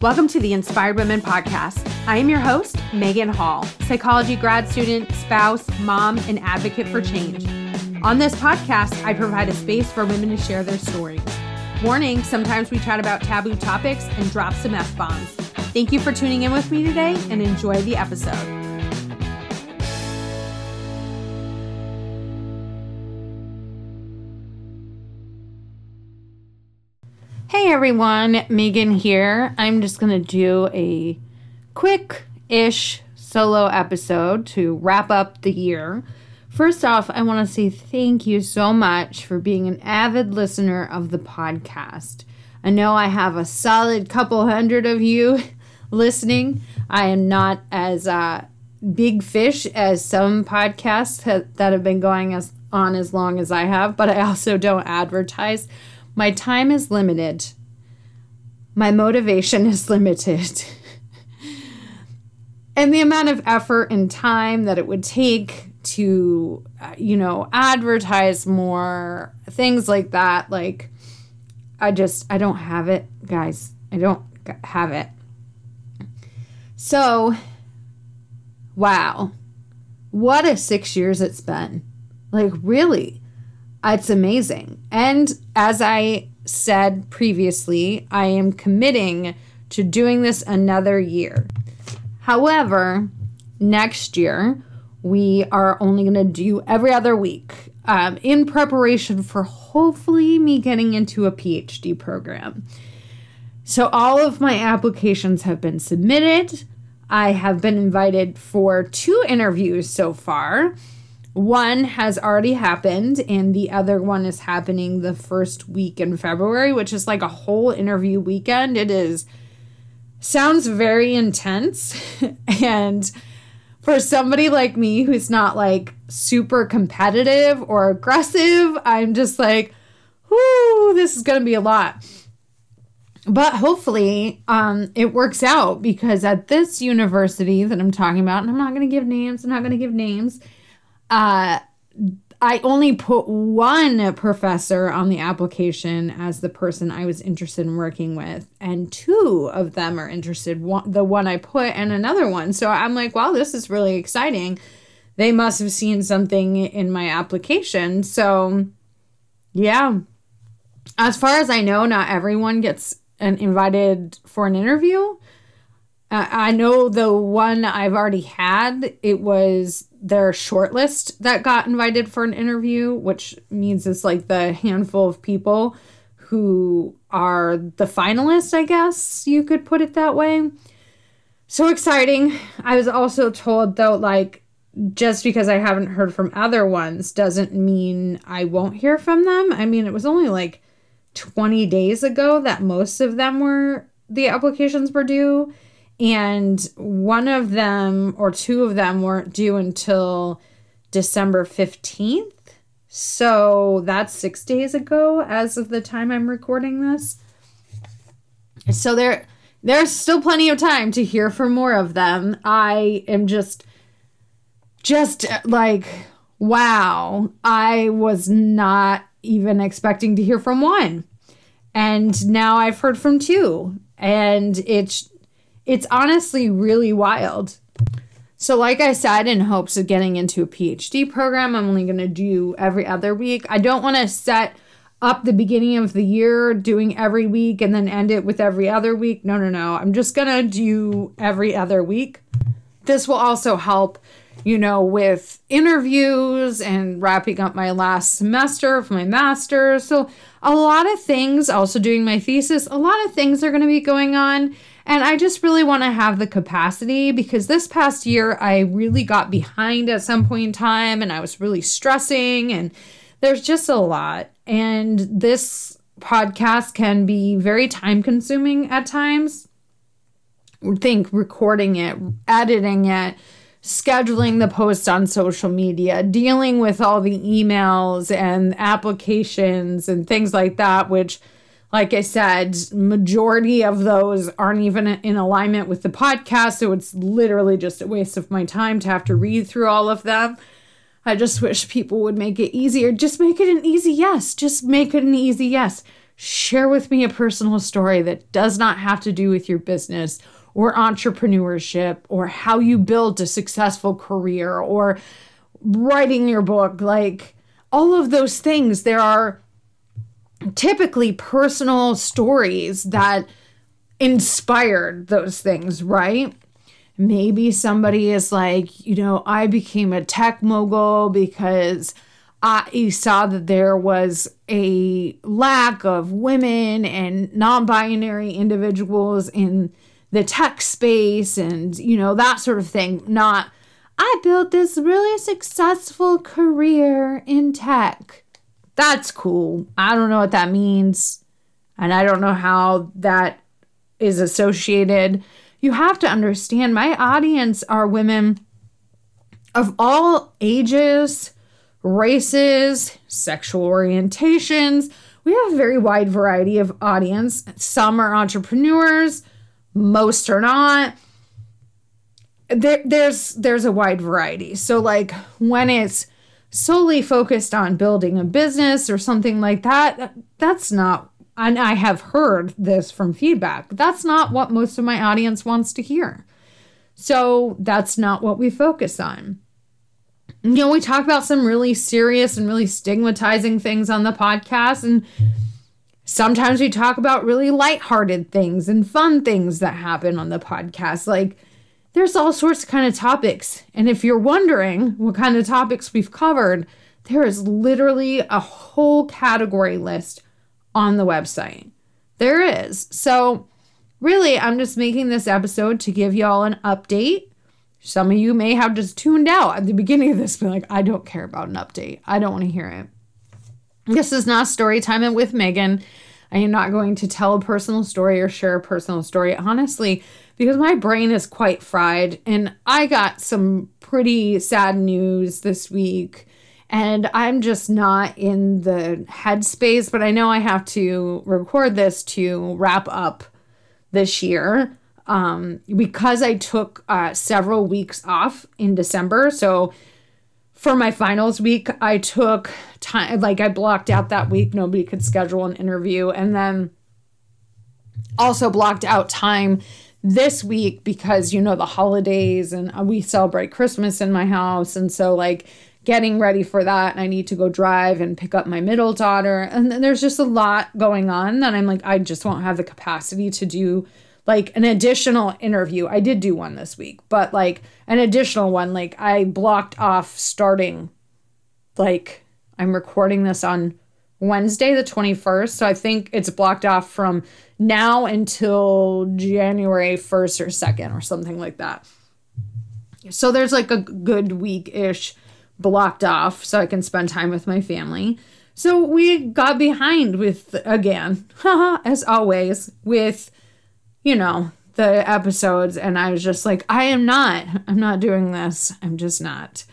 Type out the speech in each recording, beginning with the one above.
Welcome to the Inspired Women Podcast. I am your host, Megan Hall, psychology grad student, spouse, mom, and advocate for change. On this podcast, I provide a space for women to share their stories. Warning sometimes we chat about taboo topics and drop some F bombs. Thank you for tuning in with me today and enjoy the episode. Hey everyone, Megan here. I'm just going to do a quick ish solo episode to wrap up the year. First off, I want to say thank you so much for being an avid listener of the podcast. I know I have a solid couple hundred of you listening. I am not as uh, big fish as some podcasts that have been going as, on as long as I have, but I also don't advertise. My time is limited. My motivation is limited. and the amount of effort and time that it would take to, uh, you know, advertise more, things like that, like, I just, I don't have it, guys. I don't have it. So, wow. What a six years it's been. Like, really. It's amazing. And as I said previously, I am committing to doing this another year. However, next year, we are only going to do every other week um, in preparation for hopefully me getting into a PhD program. So, all of my applications have been submitted. I have been invited for two interviews so far. One has already happened, and the other one is happening the first week in February, which is like a whole interview weekend. It is sounds very intense. and for somebody like me who's not like super competitive or aggressive, I'm just like, whoo, this is going to be a lot. But hopefully, um, it works out because at this university that I'm talking about, and I'm not going to give names, I'm not going to give names uh, I only put one professor on the application as the person I was interested in working with, and two of them are interested. One, the one I put and another one. So I'm like, wow, this is really exciting. They must have seen something in my application. So, yeah. As far as I know, not everyone gets an invited for an interview. I know the one I've already had, it was their shortlist that got invited for an interview, which means it's like the handful of people who are the finalists, I guess you could put it that way. So exciting. I was also told though, like, just because I haven't heard from other ones doesn't mean I won't hear from them. I mean, it was only like 20 days ago that most of them were, the applications were due and one of them or two of them weren't due until December 15th. So that's six days ago as of the time I'm recording this. So there there's still plenty of time to hear from more of them. I am just just uh, like wow, I was not even expecting to hear from one. And now I've heard from two. And it's it's honestly really wild. So, like I said, in hopes of getting into a PhD program, I'm only going to do every other week. I don't want to set up the beginning of the year doing every week and then end it with every other week. No, no, no. I'm just going to do every other week. This will also help, you know, with interviews and wrapping up my last semester of my master's. So, a lot of things, also doing my thesis, a lot of things are going to be going on. And I just really want to have the capacity because this past year I really got behind at some point in time and I was really stressing and there's just a lot. And this podcast can be very time consuming at times. Think recording it, editing it, scheduling the post on social media, dealing with all the emails and applications and things like that, which like I said, majority of those aren't even in alignment with the podcast. So it's literally just a waste of my time to have to read through all of them. I just wish people would make it easier. Just make it an easy yes. Just make it an easy yes. share with me a personal story that does not have to do with your business or entrepreneurship or how you build a successful career or writing your book. Like all of those things, there are typically personal stories that inspired those things, right? Maybe somebody is like, you know, I became a tech mogul because I saw that there was a lack of women and non binary individuals in the tech space and, you know, that sort of thing. Not, I built this really successful career in tech. That's cool. I don't know what that means. And I don't know how that is associated you have to understand my audience are women of all ages, races, sexual orientations. We have a very wide variety of audience. Some are entrepreneurs, most are not. There, there's there's a wide variety. So like when it's solely focused on building a business or something like that, that's not and I have heard this from feedback. That's not what most of my audience wants to hear. So that's not what we focus on. You know, we talk about some really serious and really stigmatizing things on the podcast, and sometimes we talk about really lighthearted things and fun things that happen on the podcast. Like, there's all sorts of kind of topics. And if you're wondering what kind of topics we've covered, there is literally a whole category list on the website. There is. So, really, I'm just making this episode to give y'all an update. Some of you may have just tuned out at the beginning of this, be like, I don't care about an update. I don't want to hear it. This is not story time with Megan. I am not going to tell a personal story or share a personal story, honestly, because my brain is quite fried. And I got some pretty sad news this week and I'm just not in the headspace, but I know I have to record this to wrap up this year um, because I took uh, several weeks off in December. So for my finals week, I took time, like I blocked out that week. Nobody could schedule an interview. And then also blocked out time this week because, you know, the holidays and uh, we celebrate Christmas in my house. And so, like, getting ready for that and I need to go drive and pick up my middle daughter. And there's just a lot going on that I'm like, I just won't have the capacity to do like an additional interview. I did do one this week, but like an additional one, like I blocked off starting like I'm recording this on Wednesday, the 21st. So I think it's blocked off from now until January 1st or 2nd or something like that. So there's like a good week ish blocked off so I can spend time with my family. So we got behind with, again, as always, with, you know, the episodes. And I was just like, I am not, I'm not doing this. I'm just not.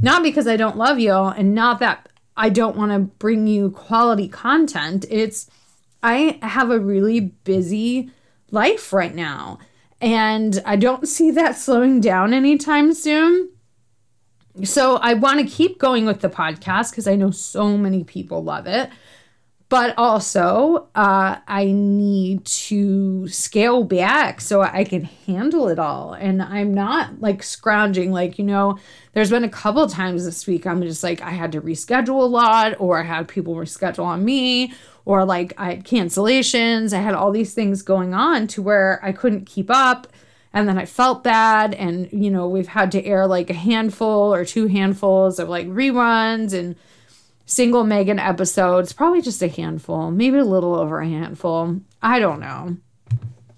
Not because I don't love you and not that I don't want to bring you quality content. It's, I have a really busy life right now. And I don't see that slowing down anytime soon. So I want to keep going with the podcast because I know so many people love it. But also, uh, I need to scale back so I can handle it all. And I'm not like scrounging. Like, you know, there's been a couple times this week I'm just like, I had to reschedule a lot, or I had people reschedule on me, or like I had cancellations. I had all these things going on to where I couldn't keep up and then I felt bad and you know we've had to air like a handful or two handfuls of like reruns and single Megan episodes, probably just a handful, maybe a little over a handful. I don't know.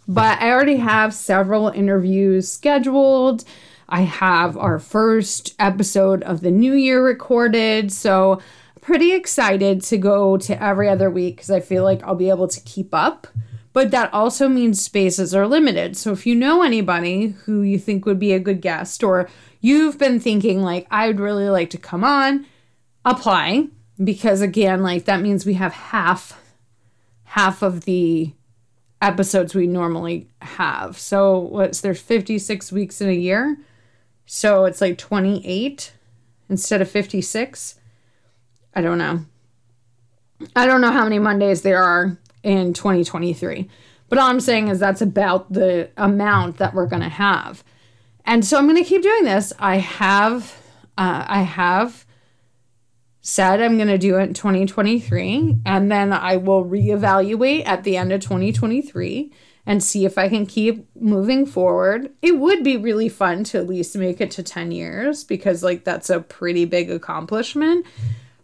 But I already have several interviews scheduled. I have our first episode of the new year recorded, so pretty excited to go to every other week cuz I feel like I'll be able to keep up but that also means spaces are limited. So if you know anybody who you think would be a good guest, or you've been thinking, like, I'd really like to come on, apply. Because again, like that means we have half half of the episodes we normally have. So what's there's 56 weeks in a year. So it's like 28 instead of 56. I don't know. I don't know how many Mondays there are in 2023. But all I'm saying is that's about the amount that we're going to have. And so I'm going to keep doing this. I have uh, I have said I'm going to do it in 2023 and then I will reevaluate at the end of 2023 and see if I can keep moving forward. It would be really fun to at least make it to 10 years because, like, that's a pretty big accomplishment.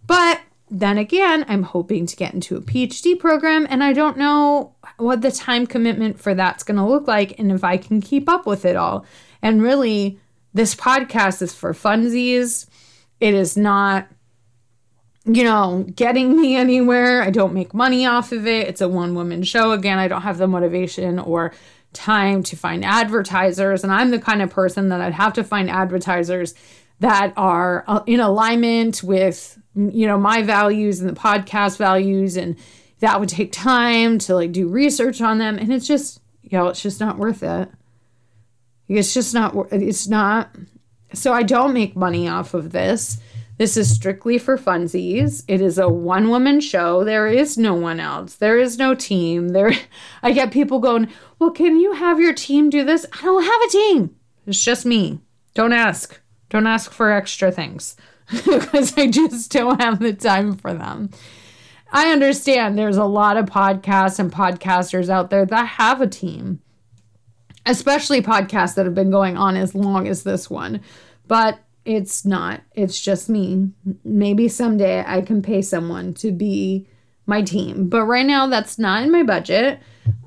But then again, I'm hoping to get into a PhD program, and I don't know what the time commitment for that's going to look like and if I can keep up with it all. And really, this podcast is for funsies. It is not you know, getting me anywhere. I don't make money off of it. It's a one woman show. Again, I don't have the motivation or time to find advertisers. And I'm the kind of person that I'd have to find advertisers that are uh, in alignment with, you know, my values and the podcast values. And that would take time to like do research on them. And it's just, you know, it's just not worth it. It's just not, it's not. So I don't make money off of this. This is strictly for funsies. It is a one woman show. There is no one else. There is no team. There I get people going, "Well, can you have your team do this?" I don't have a team. It's just me. Don't ask. Don't ask for extra things because I just don't have the time for them. I understand there's a lot of podcasts and podcasters out there that have a team, especially podcasts that have been going on as long as this one. But it's not. It's just me. Maybe someday I can pay someone to be my team. But right now, that's not in my budget.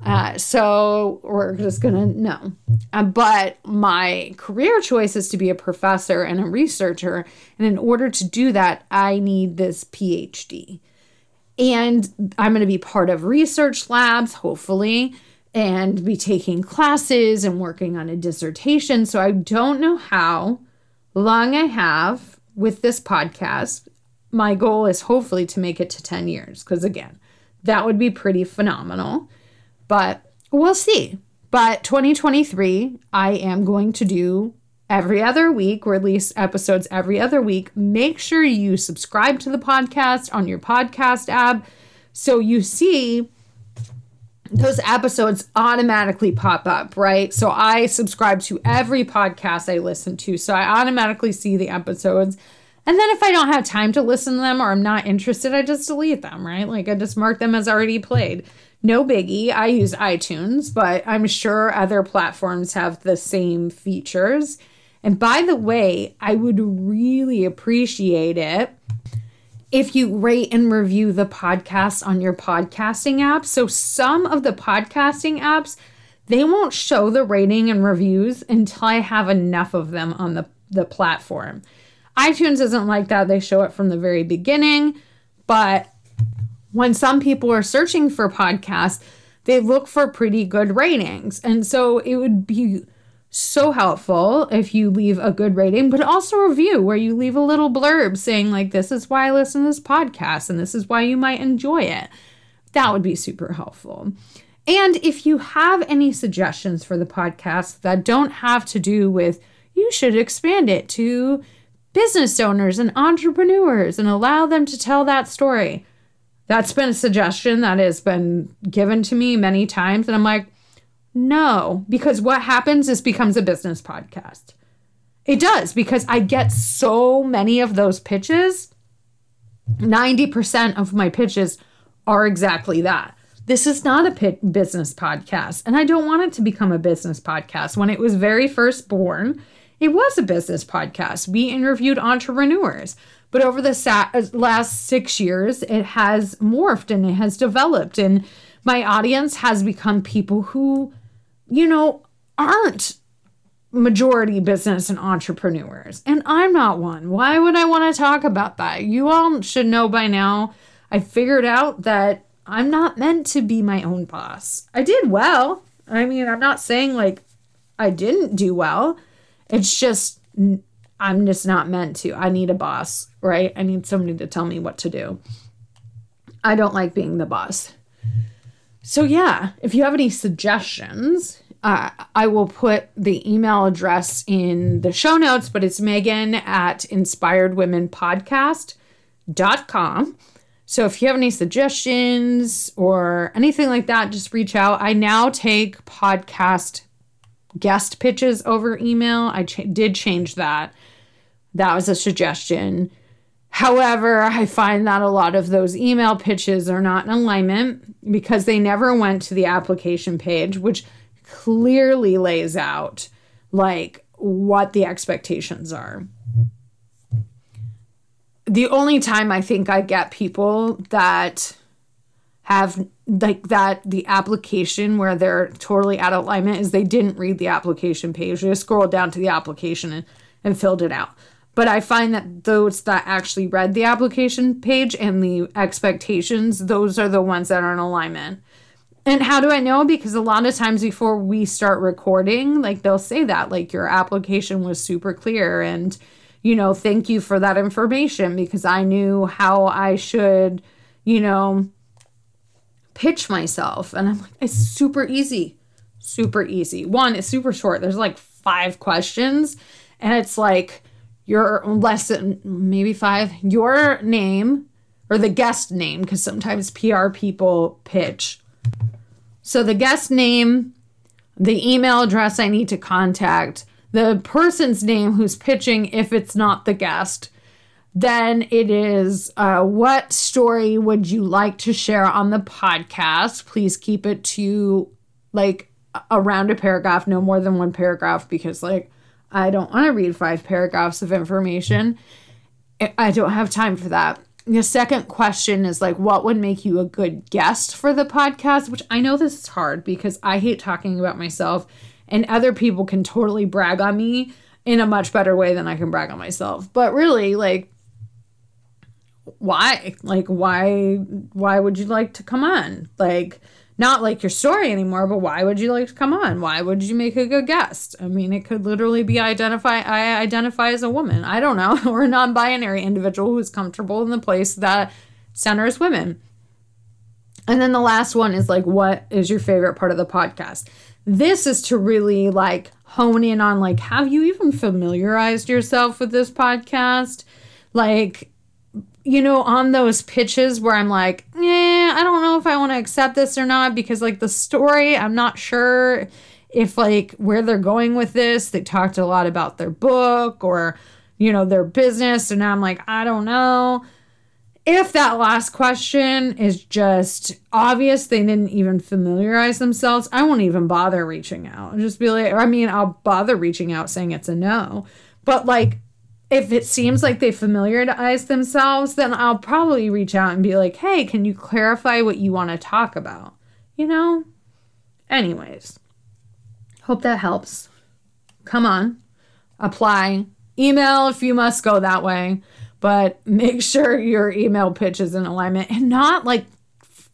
Uh, so we're just gonna no. Uh, but my career choice is to be a professor and a researcher. And in order to do that, I need this PhD. And I'm to be part of research labs, hopefully, and be taking classes and working on a dissertation. So I don't know how long I have with this podcast, my goal is hopefully to make it to 10 years. Because again, that would be pretty phenomenal. But we'll see. But 2023, I am going to do every other week, or at least episodes every other week. Make sure you subscribe to the podcast on your podcast app so you see those episodes automatically pop up, right? So I subscribe to every podcast I listen to. So I automatically see the episodes. And then if I don't have time to listen to them or I'm not interested, I just delete them, right? Like I just mark them as already played. No biggie. I use iTunes, but I'm sure other platforms have the same features. And by the way, I would really appreciate it if you rate and review the podcast on your podcasting app. So some of the podcasting apps, they won't show the rating and reviews until I have enough of them on the, the platform. iTunes isn't like that. They show it from the very beginning. But when some people are searching for podcasts, they look for pretty good ratings. And so it would be so helpful if you leave a good rating, but also a review where you leave a little blurb saying, like, this is why I listen to this podcast and this is why you might enjoy it. That would be super helpful. And if you have any suggestions for the podcast that don't have to do with, you should expand it to business owners and entrepreneurs and allow them to tell that story. That's been a suggestion that has been given to me many times. And I'm like, no, because what happens is becomes a business podcast. It does because I get so many of those pitches. 90% of my pitches are exactly that. This is not a business podcast, and I don't want it to become a business podcast. When it was very first born, it was a business podcast. We interviewed entrepreneurs, but over the sa- uh, last six years, it has morphed and it has developed, and my audience has become people who you know, aren't majority business and entrepreneurs. And I'm not one. Why would I want to talk about that? You all should know by now. I figured out that I'm not meant to be my own boss. I did well. I mean, I'm not saying like I didn't do well. It's just I'm just not meant to. I need a boss, right? I need somebody to tell me what to do. I don't like being the boss. So, yeah, if you have any suggestions, uh, I will put the email address in the show notes, but it's Megan at inspiredwomenpodcast.com. So if you have any suggestions or anything like that, just reach out. I now take podcast guest pitches over email. I ch- did change that. That was a suggestion. However, I find that a lot of those email pitches are not in alignment because they never went to the application page, which clearly lays out like what the expectations are the only time I think I get people that have like that the application where they're totally out of alignment is they didn't read the application page. They just scrolled down to the application and, and filled it out. But I find that those that actually read the application page and the expectations, those are the ones that are in alignment. And how do I know? Because a lot of times before we start recording, like they'll say that, like your application was super clear and you know, thank you for that information because I knew how I should, you know, pitch myself. And I'm like, it's super easy. Super easy. One, it's super short. There's like five questions, and it's like your lesson, maybe five, your name or the guest name, because sometimes PR people pitch. So the guest name, the email address I need to contact, the person's name who's pitching if it's not the guest. Then it is uh, what story would you like to share on the podcast? Please keep it to like around a paragraph, no more than one paragraph, because like I don't want to read five paragraphs of information. I don't have time for that. The second question is like, what would make you a good guest for the podcast? Which I know this is hard because I hate talking about myself and other people can totally brag on me in a much better way than I can brag on myself. But really, like why? Like why why would you like to come on? Like not like your story anymore, but why would you like to come on? Why would you make a good guest? I mean, it could literally be identify I identify as a woman. I don't know, or a non-binary individual who's comfortable in the place that centers women. And then the last one is like what is your favorite part of the podcast? This is to really like hone in on like have you even familiarized yourself with this podcast? Like you know, on those pitches where I'm like, yeah, I don't know if I want to accept this or not because like the story, I'm not sure if like where they're going with this. They talked a lot about their book or you know, their business and I'm like, I don't know if that last question is just obvious, they didn't even familiarize themselves, I won't even bother reaching out. I'll just be like, I mean, I'll bother reaching out saying it's a no. But like, if it seems like they familiarize themselves, then I'll probably reach out and be like, hey, can you clarify what you want to talk about? You know? Anyways, hope that helps. Come on, apply. Email if you must go that way but make sure your email pitch is in alignment and not like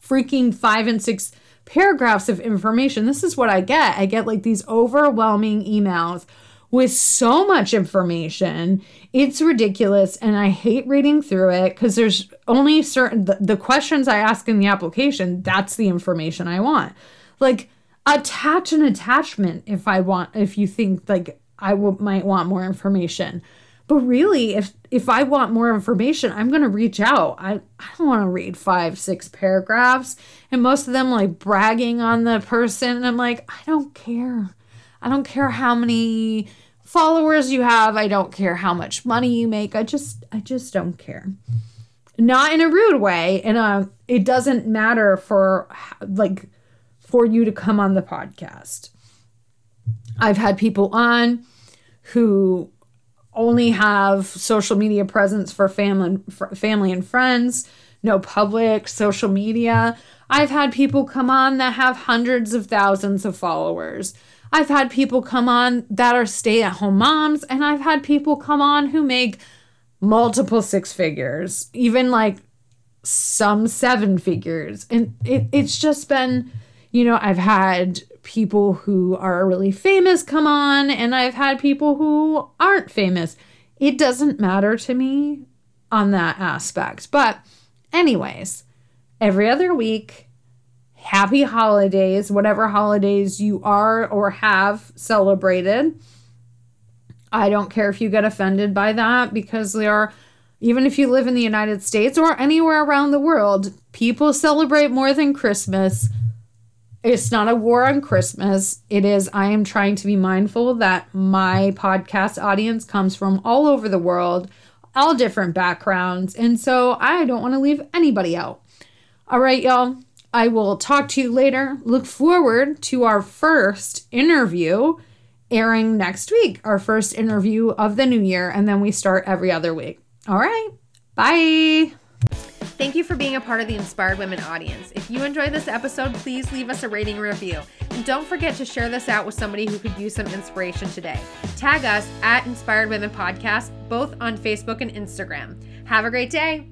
freaking five and six paragraphs of information. This is what I get. I get like these overwhelming emails with so much information. It's ridiculous and I hate reading through it because there's only certain the, the, questions I ask in the application, that's the information I want. Like attach an attachment if I want if you think like I w- might want more information. But really, if if I want more information, I'm gonna reach out. I, I don't want to read five, six paragraphs, and most of them like bragging on the person. And I'm like, I don't care. I don't care how many followers you have. I don't care how much money you make. I just I just don't care. Not in a rude way, and uh, it doesn't matter for like for you to come on the podcast. I've had people on who only have social media presence for family for family and friends, no public social media. I've had people come on that have hundreds of thousands of followers. I've had people come on that are stay-at-home moms and I've had people come on who make multiple six figures, even like some seven figures. And it, it's just been, you know, I've had people who are really famous come on, and I've had people who aren't famous. It doesn't matter to me on that aspect. But, anyways, every other week, happy holidays, whatever holidays you are or have celebrated. I don't care if you get offended by that because there are Even if you live in the United States or anywhere around the world, people celebrate more than Christmas. It's not a war on Christmas. It is, I am trying to be mindful that my podcast audience comes from all over the world, all different backgrounds. And so I don't want to leave anybody out. All right, y'all. I will talk to you later. Look forward to our first interview airing next week, our first interview of the new year. And then we start every other week. All right. Bye. Thank you for being a part of the Inspired Women audience. If you enjoyed this episode, please leave us a rating review. And don't forget to share this out with somebody who could use some inspiration today. Tag us at Inspired Women Podcast, both on Facebook and Instagram. Have a great day.